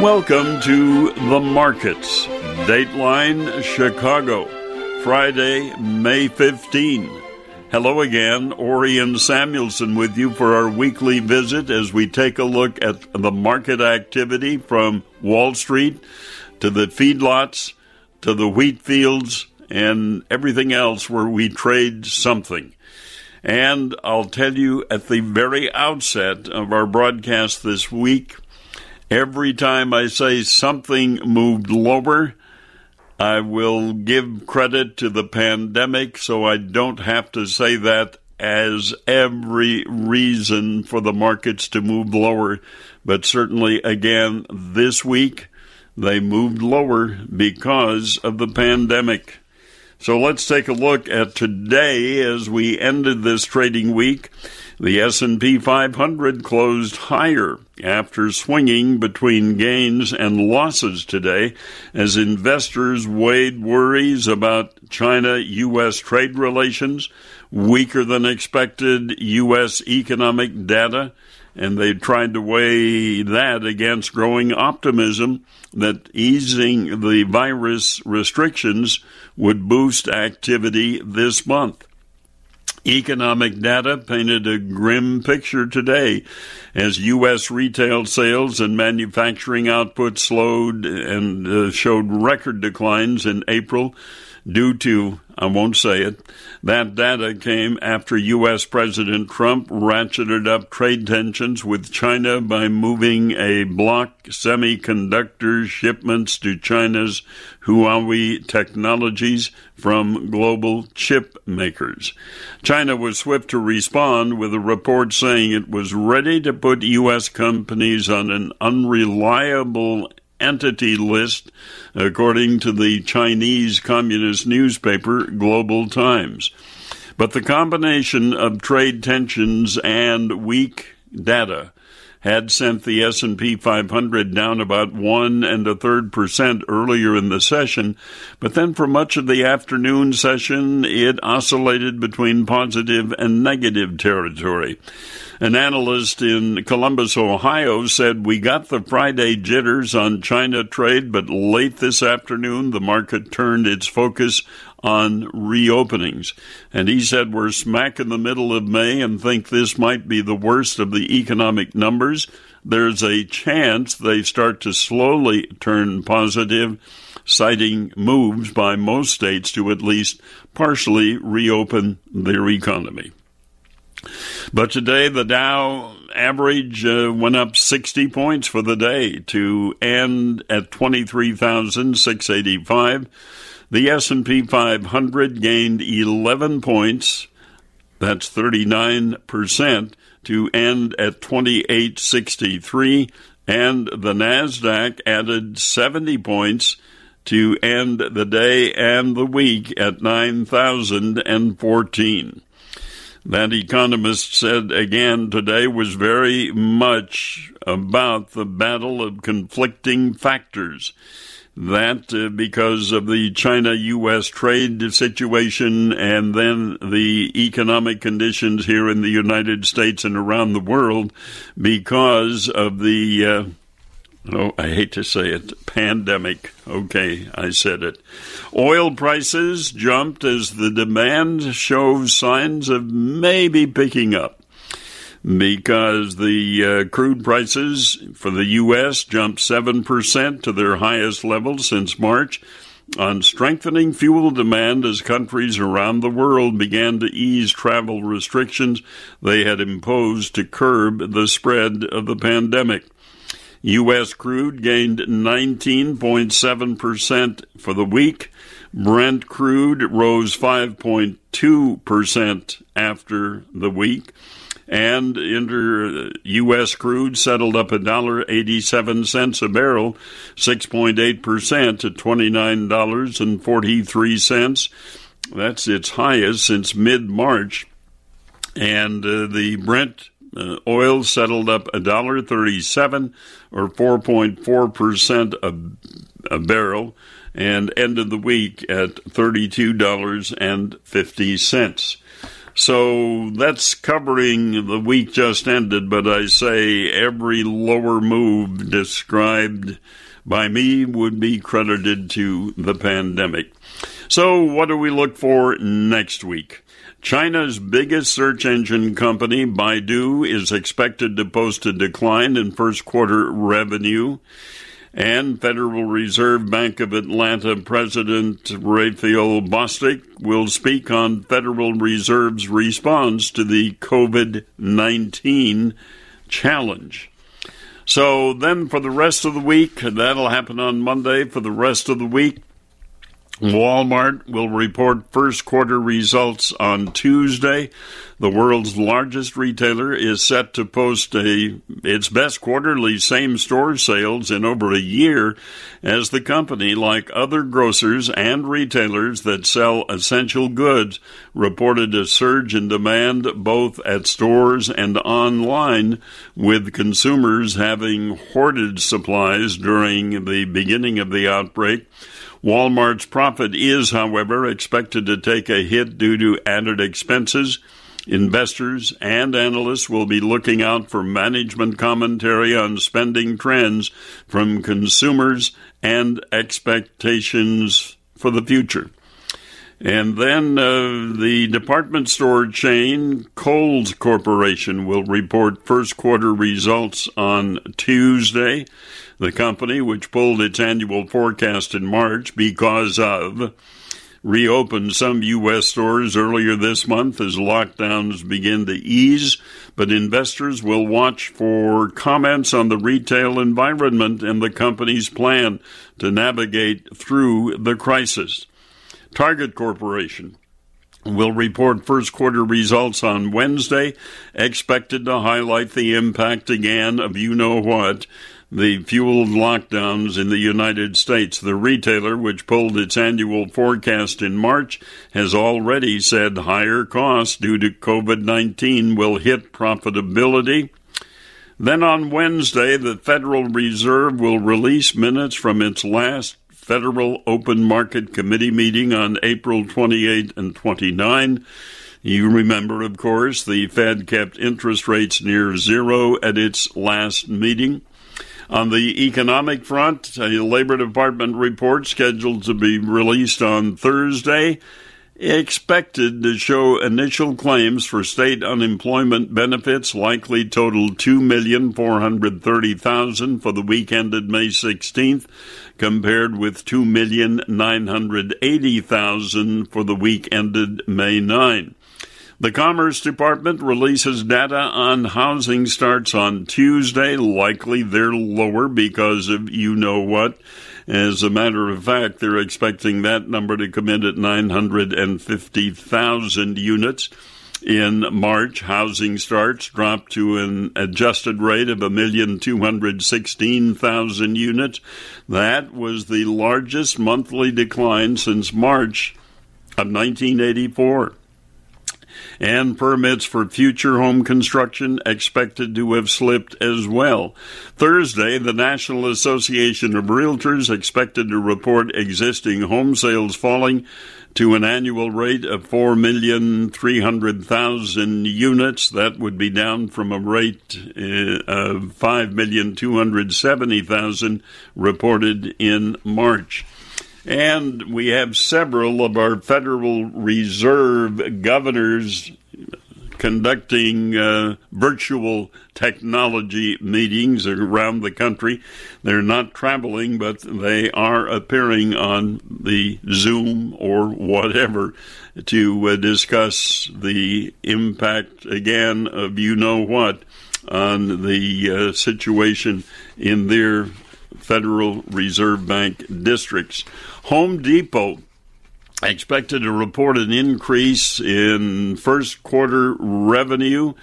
Welcome to The Markets, Dateline Chicago, Friday, May 15. Hello again, Orion Samuelson with you for our weekly visit as we take a look at the market activity from Wall Street to the feedlots to the wheat fields and everything else where we trade something. And I'll tell you at the very outset of our broadcast this week Every time I say something moved lower, I will give credit to the pandemic so I don't have to say that as every reason for the markets to move lower. But certainly, again, this week, they moved lower because of the pandemic. So let's take a look at today as we ended this trading week. The S&P 500 closed higher after swinging between gains and losses today as investors weighed worries about China US trade relations, weaker than expected US economic data, and they tried to weigh that against growing optimism that easing the virus restrictions would boost activity this month. Economic data painted a grim picture today as U.S. retail sales and manufacturing output slowed and uh, showed record declines in April due to, I won't say it, that data came after U.S. President Trump ratcheted up trade tensions with China by moving a block semiconductor shipments to China's Huawei Technologies from global chip makers. China was swift to respond with a report saying it was ready to put U.S. companies on an unreliable entity list, according to the Chinese Communist newspaper Global Times. But the combination of trade tensions and weak data had sent the S&P 500 down about one and a third percent earlier in the session, but then for much of the afternoon session, it oscillated between positive and negative territory. An analyst in Columbus, Ohio said, We got the Friday jitters on China trade, but late this afternoon, the market turned its focus on reopenings. And he said, We're smack in the middle of May and think this might be the worst of the economic numbers. There's a chance they start to slowly turn positive, citing moves by most states to at least partially reopen their economy. But today, the Dow average uh, went up 60 points for the day to end at 23,685. The S&P 500 gained 11 points. That's 39% to end at 2863 and the Nasdaq added 70 points to end the day and the week at 9014 that economist said again today was very much about the battle of conflicting factors. That uh, because of the China U.S. trade situation and then the economic conditions here in the United States and around the world because of the uh, oh, I hate to say it, pandemic. Okay, I said it. Oil prices jumped as the demand shows signs of maybe picking up because the uh, crude prices for the U.S. jumped 7% to their highest level since March on strengthening fuel demand as countries around the world began to ease travel restrictions they had imposed to curb the spread of the pandemic. U.S. crude gained 19.7% for the week. Brent crude rose 5.2% after the week. And inter U.S. crude settled up $1.87 a barrel, 6.8% to $29.43. That's its highest since mid March. And uh, the Brent uh, oil settled up $1.37 or 4.4% a, a barrel and ended the week at $32.50. So that's covering the week just ended, but I say every lower move described by me would be credited to the pandemic. So, what do we look for next week? China's biggest search engine company, Baidu, is expected to post a decline in first quarter revenue. And Federal Reserve Bank of Atlanta President Raphael Bostic will speak on Federal Reserve's response to the COVID 19 challenge. So then for the rest of the week, that'll happen on Monday. For the rest of the week, Walmart will report first quarter results on Tuesday. The world's largest retailer is set to post a its best quarterly same-store sales in over a year as the company like other grocers and retailers that sell essential goods reported a surge in demand both at stores and online with consumers having hoarded supplies during the beginning of the outbreak. Walmart's profit is, however, expected to take a hit due to added expenses. Investors and analysts will be looking out for management commentary on spending trends from consumers and expectations for the future. And then uh, the department store chain Kohl's Corporation will report first quarter results on Tuesday. The company, which pulled its annual forecast in March because of reopened some U.S. stores earlier this month as lockdowns begin to ease, but investors will watch for comments on the retail environment and the company's plan to navigate through the crisis. Target Corporation will report first quarter results on Wednesday, expected to highlight the impact again of you know what the fueled lockdowns in the United States. The retailer, which pulled its annual forecast in March, has already said higher costs due to COVID 19 will hit profitability. Then on Wednesday, the Federal Reserve will release minutes from its last Federal Open Market Committee meeting on April 28 and 29. You remember, of course, the Fed kept interest rates near zero at its last meeting. On the economic front, a Labor Department report scheduled to be released on Thursday expected to show initial claims for state unemployment benefits likely totaled 2,430,000 for the week ended May 16th compared with 2,980,000 for the week ended May 9. The Commerce Department releases data on housing starts on Tuesday. Likely they're lower because of you know what. As a matter of fact, they're expecting that number to come in at 950,000 units. In March, housing starts dropped to an adjusted rate of 1,216,000 units. That was the largest monthly decline since March of 1984 and permits for future home construction expected to have slipped as well. Thursday, the National Association of Realtors expected to report existing home sales falling to an annual rate of 4,300,000 units. That would be down from a rate uh, of 5,270,000 reported in March. And we have several of our Federal Reserve governors conducting uh, virtual technology meetings around the country. They're not traveling, but they are appearing on the Zoom or whatever to uh, discuss the impact again of you know what on the uh, situation in their Federal Reserve Bank districts. Home Depot expected to report an increase in first quarter revenue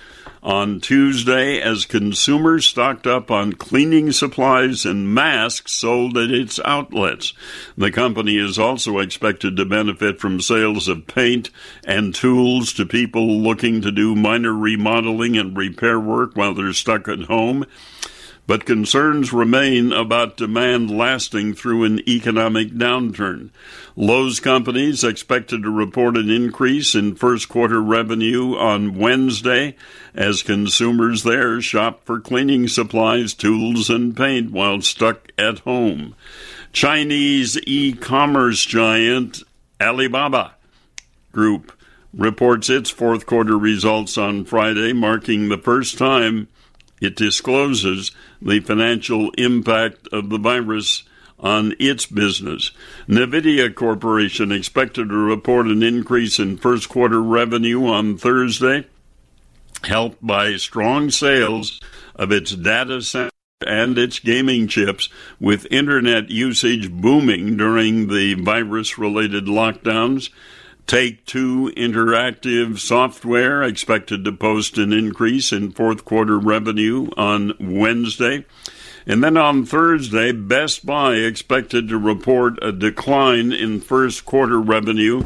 on Tuesday as consumers stocked up on cleaning supplies and masks sold at its outlets. The company is also expected to benefit from sales of paint and tools to people looking to do minor remodeling and repair work while they're stuck at home. But concerns remain about demand lasting through an economic downturn. Lowe's companies expected to report an increase in first quarter revenue on Wednesday as consumers there shop for cleaning supplies, tools, and paint while stuck at home. Chinese e commerce giant Alibaba Group reports its fourth quarter results on Friday, marking the first time it discloses the financial impact of the virus on its business. Nvidia Corporation expected to report an increase in first quarter revenue on Thursday, helped by strong sales of its data center and its gaming chips, with internet usage booming during the virus related lockdowns. Take Two Interactive Software expected to post an increase in fourth quarter revenue on Wednesday. And then on Thursday, Best Buy expected to report a decline in first quarter revenue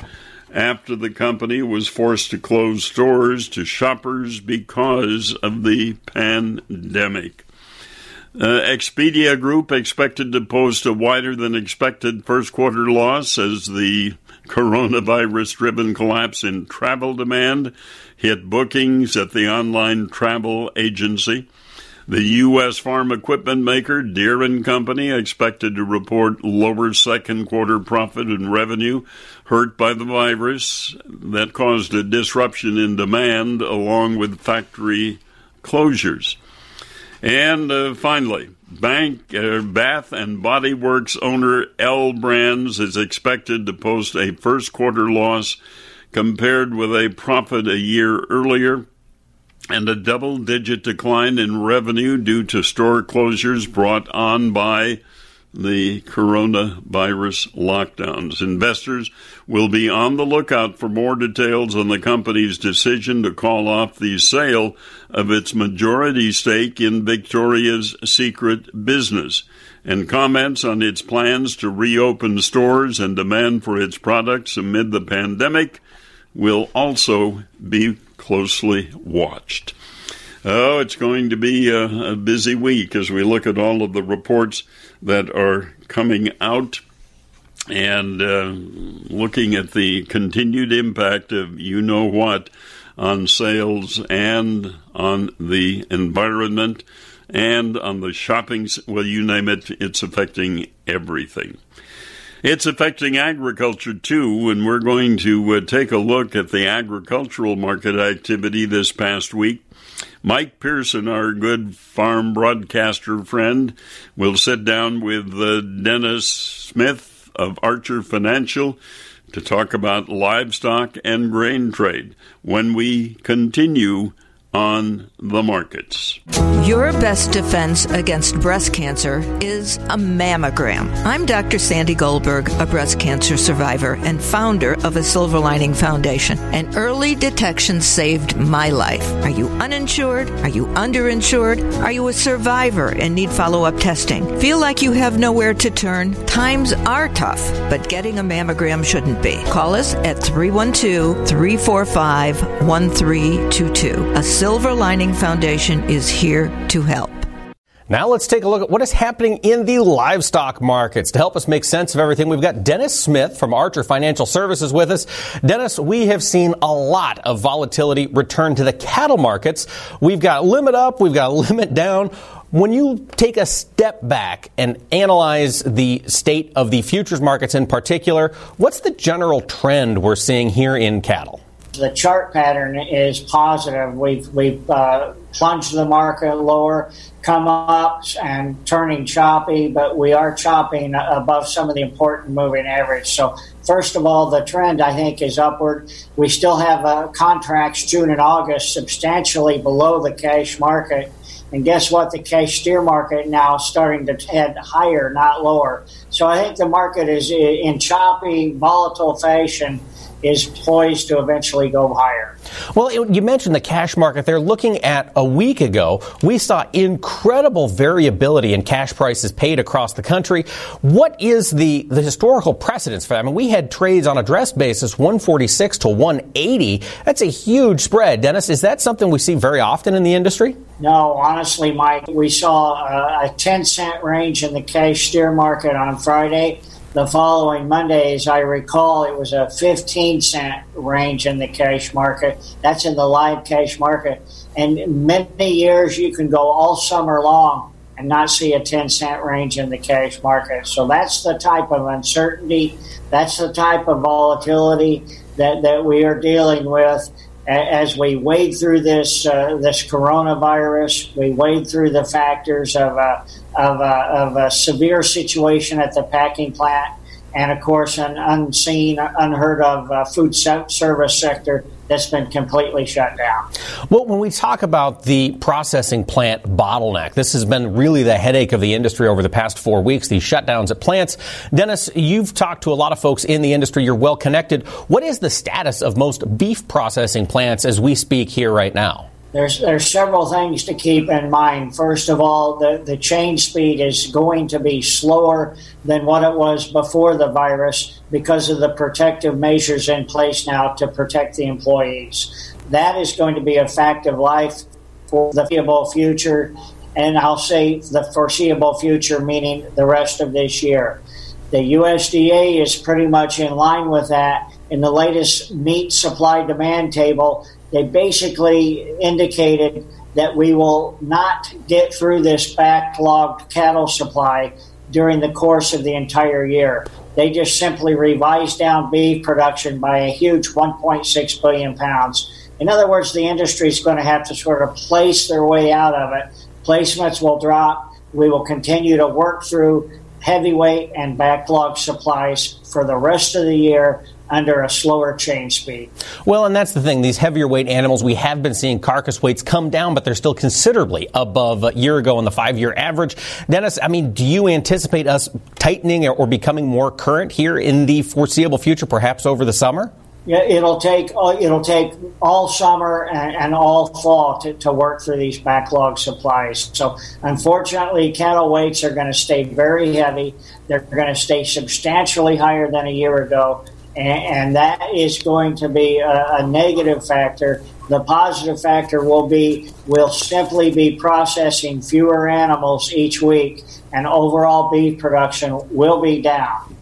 after the company was forced to close stores to shoppers because of the pandemic. Uh, Expedia Group expected to post a wider than expected first quarter loss as the coronavirus driven collapse in travel demand hit bookings at the online travel agency. The U.S. farm equipment maker Deere and Company expected to report lower second quarter profit and revenue hurt by the virus that caused a disruption in demand along with factory closures. And uh, finally, Bank uh, Bath and Body Works owner L. Brands is expected to post a first quarter loss compared with a profit a year earlier and a double digit decline in revenue due to store closures brought on by the coronavirus lockdowns. Investors will be on the lookout for more details on the company's decision to call off the sale of its majority stake in Victoria's Secret business and comments on its plans to reopen stores and demand for its products amid the pandemic will also be closely watched. Oh, it's going to be a, a, busy week as we look at all of the reports that are coming out and uh, looking at the continued impact of you know what on sales and on the environment and on the shopping. Well, you name it, it's affecting everything. It's affecting agriculture too, and we're going to uh, take a look at the agricultural market activity this past week. Mike Pearson, our good farm broadcaster friend, will sit down with uh, Dennis Smith of Archer Financial to talk about livestock and grain trade. When we continue on the markets. Your best defense against breast cancer is a mammogram. I'm Dr. Sandy Goldberg, a breast cancer survivor and founder of a Silver Lining Foundation. And early detection saved my life. Are you uninsured? Are you underinsured? Are you a survivor and need follow up testing? Feel like you have nowhere to turn? Times are tough, but getting a mammogram shouldn't be. Call us at 312 345 1322. Silver Lining Foundation is here to help. Now let's take a look at what is happening in the livestock markets. To help us make sense of everything, we've got Dennis Smith from Archer Financial Services with us. Dennis, we have seen a lot of volatility return to the cattle markets. We've got limit up, we've got limit down. When you take a step back and analyze the state of the futures markets in particular, what's the general trend we're seeing here in cattle? The chart pattern is positive. We've we've uh, plunged the market lower, come up and turning choppy, but we are chopping above some of the important moving average. So first of all, the trend I think is upward. We still have uh, contracts June and August substantially below the cash market. And guess what? The cash steer market now starting to head higher, not lower. So I think the market is in choppy, volatile fashion is poised to eventually go higher. Well, you mentioned the cash market They're Looking at a week ago, we saw incredible variability in cash prices paid across the country. What is the, the historical precedence for that? I mean, we had trades on a dress basis 146 to 180. That's a huge spread. Dennis, is that something we see very often in the industry? No, honestly, Mike, we saw a, a 10 cent range in the cash steer market on Friday. The following Monday, as I recall, it was a 15 cent range in the cash market. That's in the live cash market. And many years you can go all summer long and not see a 10 cent range in the cash market. So that's the type of uncertainty, that's the type of volatility that, that we are dealing with as we wade through this uh, this coronavirus, we wade through the factors of a, of a, of a severe situation at the packing plant, and of course, an unseen, unheard of uh, food service sector that's been completely shut down. Well, when we talk about the processing plant bottleneck, this has been really the headache of the industry over the past four weeks, these shutdowns at plants. Dennis, you've talked to a lot of folks in the industry. You're well connected. What is the status of most beef processing plants as we speak here right now? There's, there's several things to keep in mind. First of all, the, the chain speed is going to be slower than what it was before the virus because of the protective measures in place now to protect the employees. That is going to be a fact of life for the foreseeable future, and I'll say the foreseeable future, meaning the rest of this year. The USDA is pretty much in line with that. In the latest meat supply demand table, they basically indicated that we will not get through this backlogged cattle supply during the course of the entire year. They just simply revised down beef production by a huge 1.6 billion pounds. In other words, the industry is going to have to sort of place their way out of it. Placements will drop. We will continue to work through heavyweight and backlog supplies for the rest of the year under a slower chain speed. Well, and that's the thing. These heavier weight animals, we have been seeing carcass weights come down, but they're still considerably above a year ago in the five year average. Dennis, I mean, do you anticipate us tightening or becoming more current here in the foreseeable future, perhaps over the summer? Yeah, it'll take uh, it'll take all summer and, and all fall to, to, work through these backlog supplies. So, unfortunately, cattle weights are going to stay very heavy. They're going to stay substantially higher than a year ago, and, that is going to be a, negative factor. The positive factor will be we'll simply be processing fewer animals each week, and overall beef production will be down.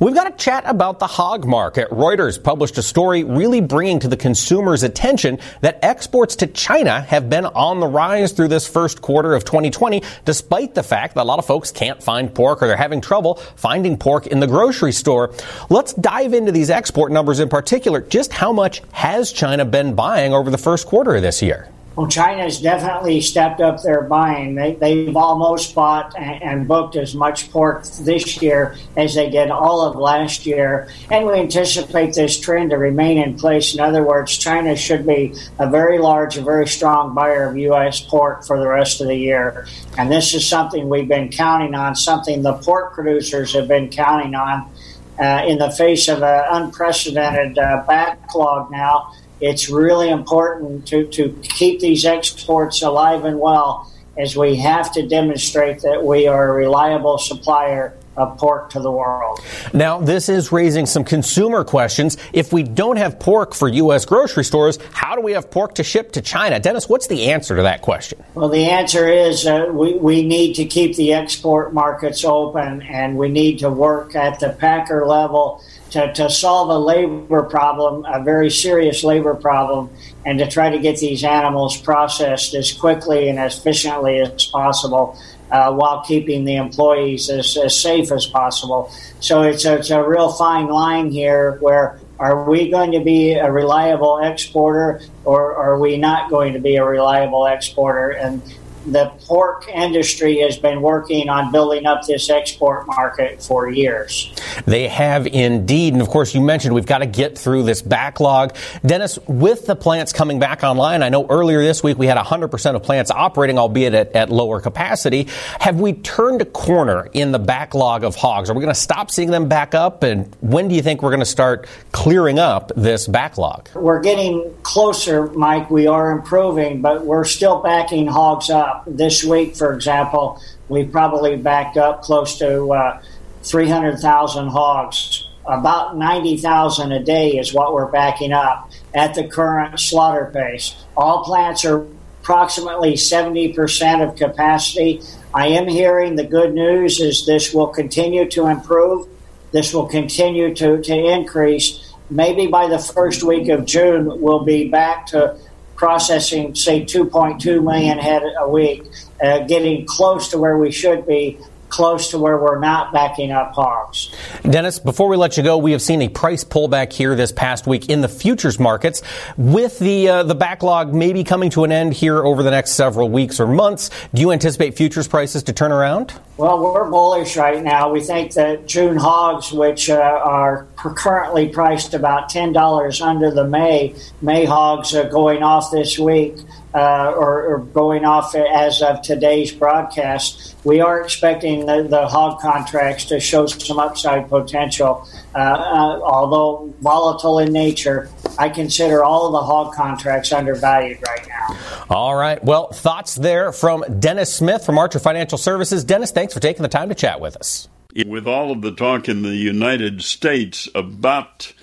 We've got to chat about the hog market. Reuters published a story really bringing to the consumer's attention that exports to China have been on the rise through this first quarter of 2020, despite the fact that a lot of folks can't find pork or they're having trouble finding pork in the grocery store. Let's dive into these export numbers in particular. Just how much has China been buying over the first quarter of this year? Well, China's definitely stepped up their buying. They, they've almost bought and, and booked as much pork this year as they did all of last year. And we anticipate this trend to remain in place. In other words, China should be a very large, a very strong buyer of U.S. pork for the rest of the year. And this is something we've been counting on, something the pork producers have been counting on uh, in the face of an unprecedented uh, backlog now it's really important to, to keep these exports alive and well as we have to demonstrate that we are a reliable supplier of pork to the world. Now, this is raising some consumer questions. If we don't have pork for U.S. grocery stores, how do we have pork to ship to China? Dennis, what's the answer to that question? Well, the answer is uh, we, we need to keep the export markets open and we need to work at the packer level to, to solve a labor problem, a very serious labor problem, and to try to get these animals processed as quickly and as efficiently as possible uh, while keeping the employees as, as safe as possible. So it's a, it's a real fine line here where are we going to be a reliable exporter or are we not going to be a reliable exporter? And the pork industry has been working on building up this export market for years. They have indeed. And of course, you mentioned we've got to get through this backlog. Dennis, with the plants coming back online, I know earlier this week we had 100% of plants operating, albeit at, at lower capacity. Have we turned a corner in the backlog of hogs? Are we going to stop seeing them back up? And when do you think we're going to start clearing up this backlog? We're getting closer, Mike. We are improving, but we're still backing hogs up this week, for example, we probably backed up close to uh, 300,000 hogs. About 90,000 a day is what we're backing up at the current slaughter pace. All plants are approximately 70% of capacity. I am hearing the good news is this will continue to improve. This will continue to, to increase. Maybe by the first week of June, we'll be back to processing, say, 2.2 million head a week, uh, getting close to where we should be close to where we're not backing up hogs. Dennis, before we let you go, we have seen a price pullback here this past week in the futures markets. With the uh, the backlog maybe coming to an end here over the next several weeks or months, do you anticipate futures prices to turn around? Well, we're bullish right now. We think that June hogs, which uh, are currently priced about ten dollars under the May May hogs, are going off this week uh, or, or, going off as of today's broadcast, we are expecting the, the hog contracts to show some upside potential. Uh, uh, although volatile in nature, I consider all of the hog contracts undervalued right now. All right. Well, thoughts there from Dennis Smith from Archer Financial Services. Dennis, thanks for taking the time to chat with us. With all of the talk in the United States about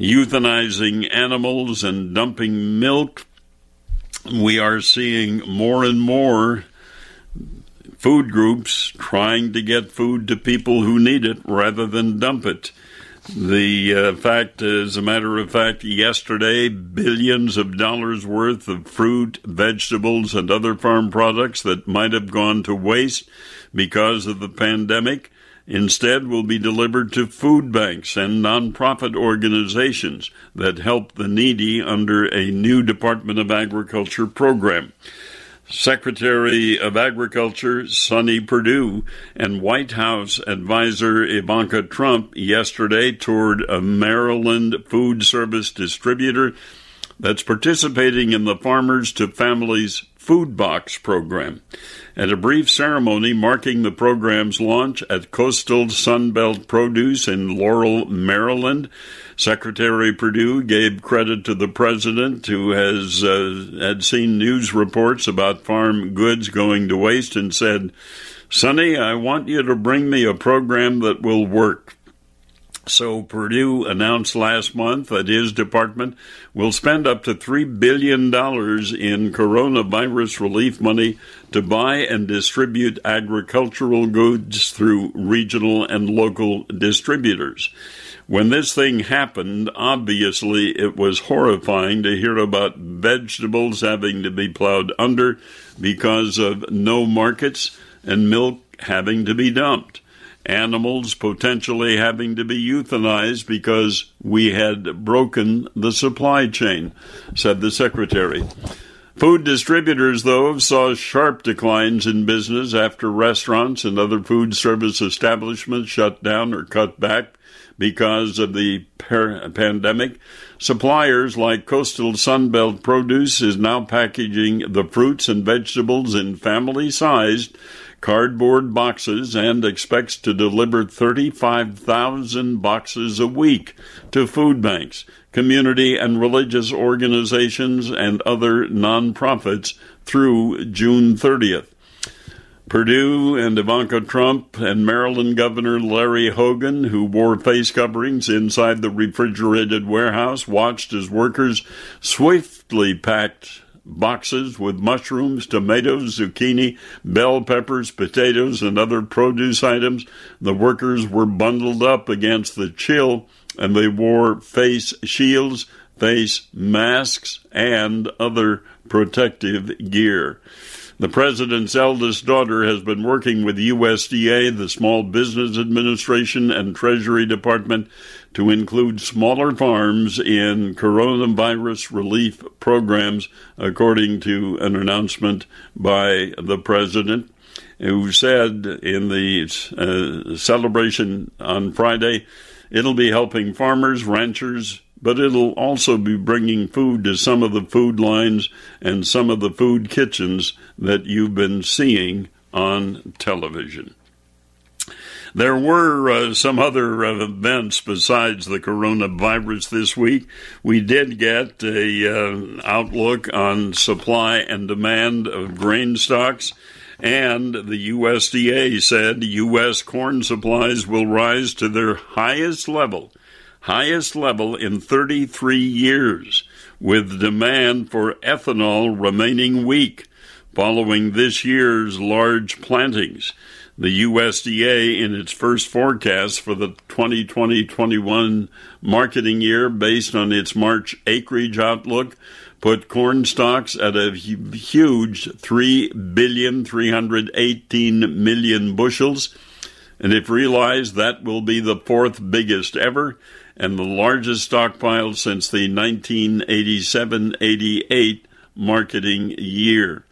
euthanizing animals and dumping milk we are seeing more and more food groups trying to get food to people who need it rather than dump it. The uh, fact, as a matter of fact, yesterday, billions of dollars worth of fruit, vegetables, and other farm products that might have gone to waste because of the pandemic instead will be delivered to food banks and nonprofit organizations that help the needy under a new Department of Agriculture program. Secretary of Agriculture Sonny Perdue and White House advisor Ivanka Trump yesterday toured a Maryland food service distributor that's participating in the Farmers to Families Food Box program. At a brief ceremony marking the program's launch at Coastal Sunbelt Produce in Laurel, Maryland, Secretary Perdue gave credit to the president, who has uh, had seen news reports about farm goods going to waste, and said, "Sonny, I want you to bring me a program that will work." So Perdue announced last month that his department will spend up to $3 billion in coronavirus relief money to buy and distribute agricultural goods through regional and local distributors. When this thing happened, obviously it was horrifying to hear about vegetables having to be plowed under because of no markets and milk having to be dumped animals potentially having to be euthanized because we had broken the supply chain, said the secretary. Food distributors, though, saw sharp declines in business after restaurants and other food service establishments shut down or cut back because of the par- pandemic. Suppliers like Coastal Sunbelt Produce is now packaging the fruits and vegetables in family sized cardboard boxes and expects to deliver 35,000 boxes a week to food banks, community and religious organizations, and other nonprofits through June 30th. Perdue and Ivanka Trump and Maryland Governor Larry Hogan, who wore face coverings inside the refrigerated warehouse, watched as workers swiftly packed boxes with mushrooms, tomatoes, zucchini, bell peppers, potatoes, and other produce items. The workers were bundled up against the chill and they wore face shields, face masks, and other protective gear. The president's eldest daughter has been working with USDA, the Small Business Administration, and Treasury Department to include smaller farms in coronavirus relief programs, according to an announcement by the president, who said in the uh, celebration on Friday, it'll be helping farmers, ranchers, but it'll also be bringing food to some of the food lines and some of the food kitchens that you've been seeing on television. There were uh, some other uh, events besides the coronavirus this week. We did get a uh, outlook on supply and demand of grain stocks. And the USDA said U.S. corn supplies will rise to their highest level, highest level in 33 years with demand for ethanol remaining weak following this year's large plantings. The USDA, in its first forecast for the 2020 21 marketing year, based on its March acreage outlook, put corn stocks at a huge 3,318 million bushels. And if realized, that will be the fourth biggest ever and the largest stockpile since the 1987 88 marketing year.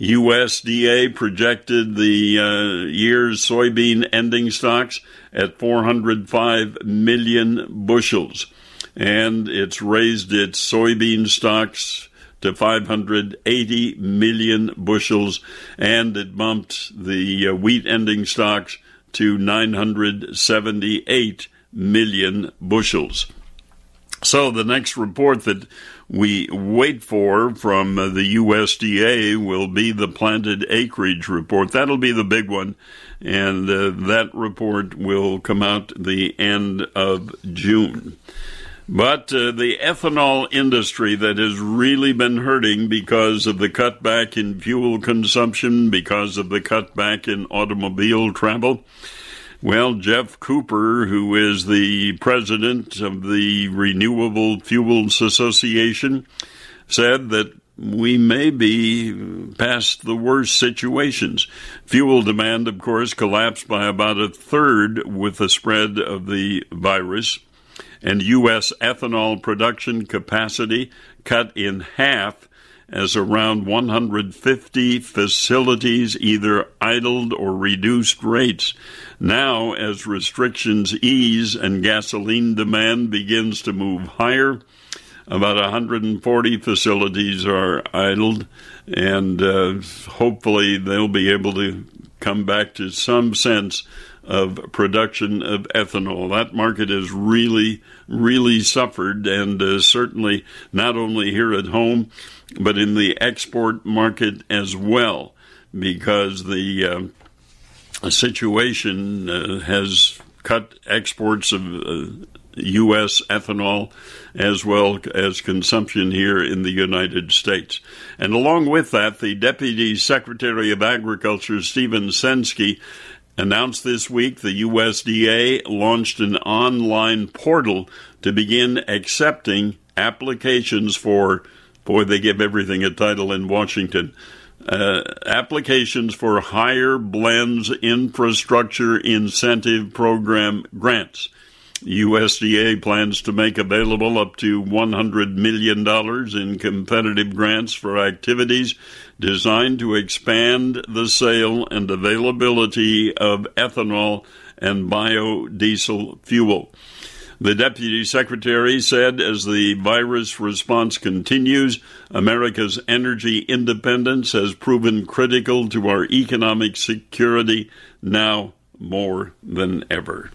USDA projected the uh, year's soybean ending stocks at 405 million bushels, and it's raised its soybean stocks to 580 million bushels, and it bumped the uh, wheat ending stocks to 978 million bushels. So the next report that we wait for from the USDA will be the planted acreage report. That'll be the big one, and uh, that report will come out the end of June. But uh, the ethanol industry that has really been hurting because of the cutback in fuel consumption, because of the cutback in automobile travel, well, Geoff Cooper, who is the president of the Renewable Fuels Association, said that we may be past the worst situations. Fuel demand, of course, collapsed by about a third with the spread of the virus, and U.S. ethanol production capacity cut in half as around 150 facilities either idled or reduced rates. Now, as restrictions ease and gasoline demand begins to move higher, about 140 facilities are idled, and uh, hopefully they'll be able to come back to some sense of production of ethanol. That market has really, really suffered, and uh, certainly not only here at home, but in the export market as well, because the uh, situation uh, has cut exports of U.S. Uh, ethanol as well as consumption here in the United States. And along with that, the Deputy Secretary of Agriculture, Stephen Censky, announced this week the USDA launched an online portal to begin accepting applications for Boy, they give everything a title in Washington. Uh, applications for higher blends infrastructure incentive program grants. USDA plans to make available up to $100 million in competitive grants for activities designed to expand the sale and availability of ethanol and biodiesel fuel. The deputy secretary said as the virus response continues, America's energy independence has proven critical to our economic security now more than ever.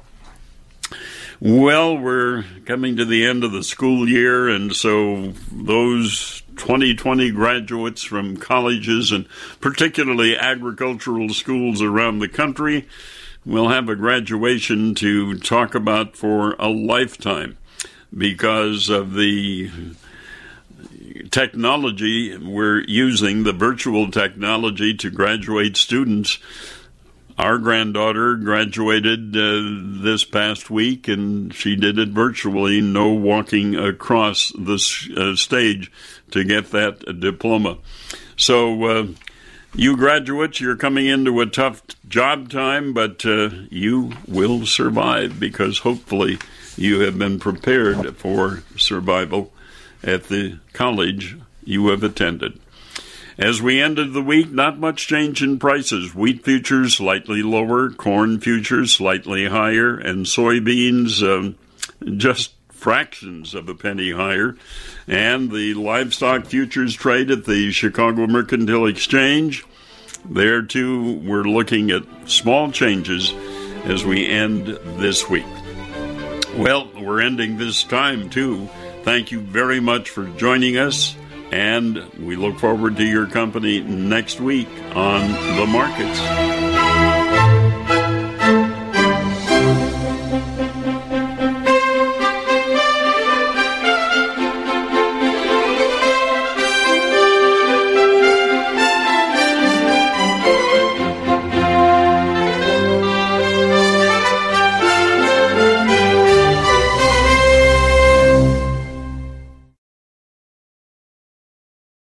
Well, we're coming to the end of the school year, and so those 2020 graduates from colleges and particularly agricultural schools around the country we'll have a graduation to talk about for a lifetime because of the technology we're using, the virtual technology to graduate students. Our granddaughter graduated uh, this past week and she did it virtually, no walking across the uh, stage to get that diploma. So, uh, you graduates, you're coming into a tough job time, but uh, you will survive because hopefully you have been prepared for survival at the college you have attended. As we ended the week, not much change in prices. Wheat futures slightly lower, corn futures slightly higher, and soybeans um, just fractions of a penny higher. And the livestock futures trade at the Chicago Mercantile Exchange. There, too, we're looking at small changes as we end this week. Well, we're ending this time, too. Thank you very much for joining us, and we look forward to your company next week on The Markets.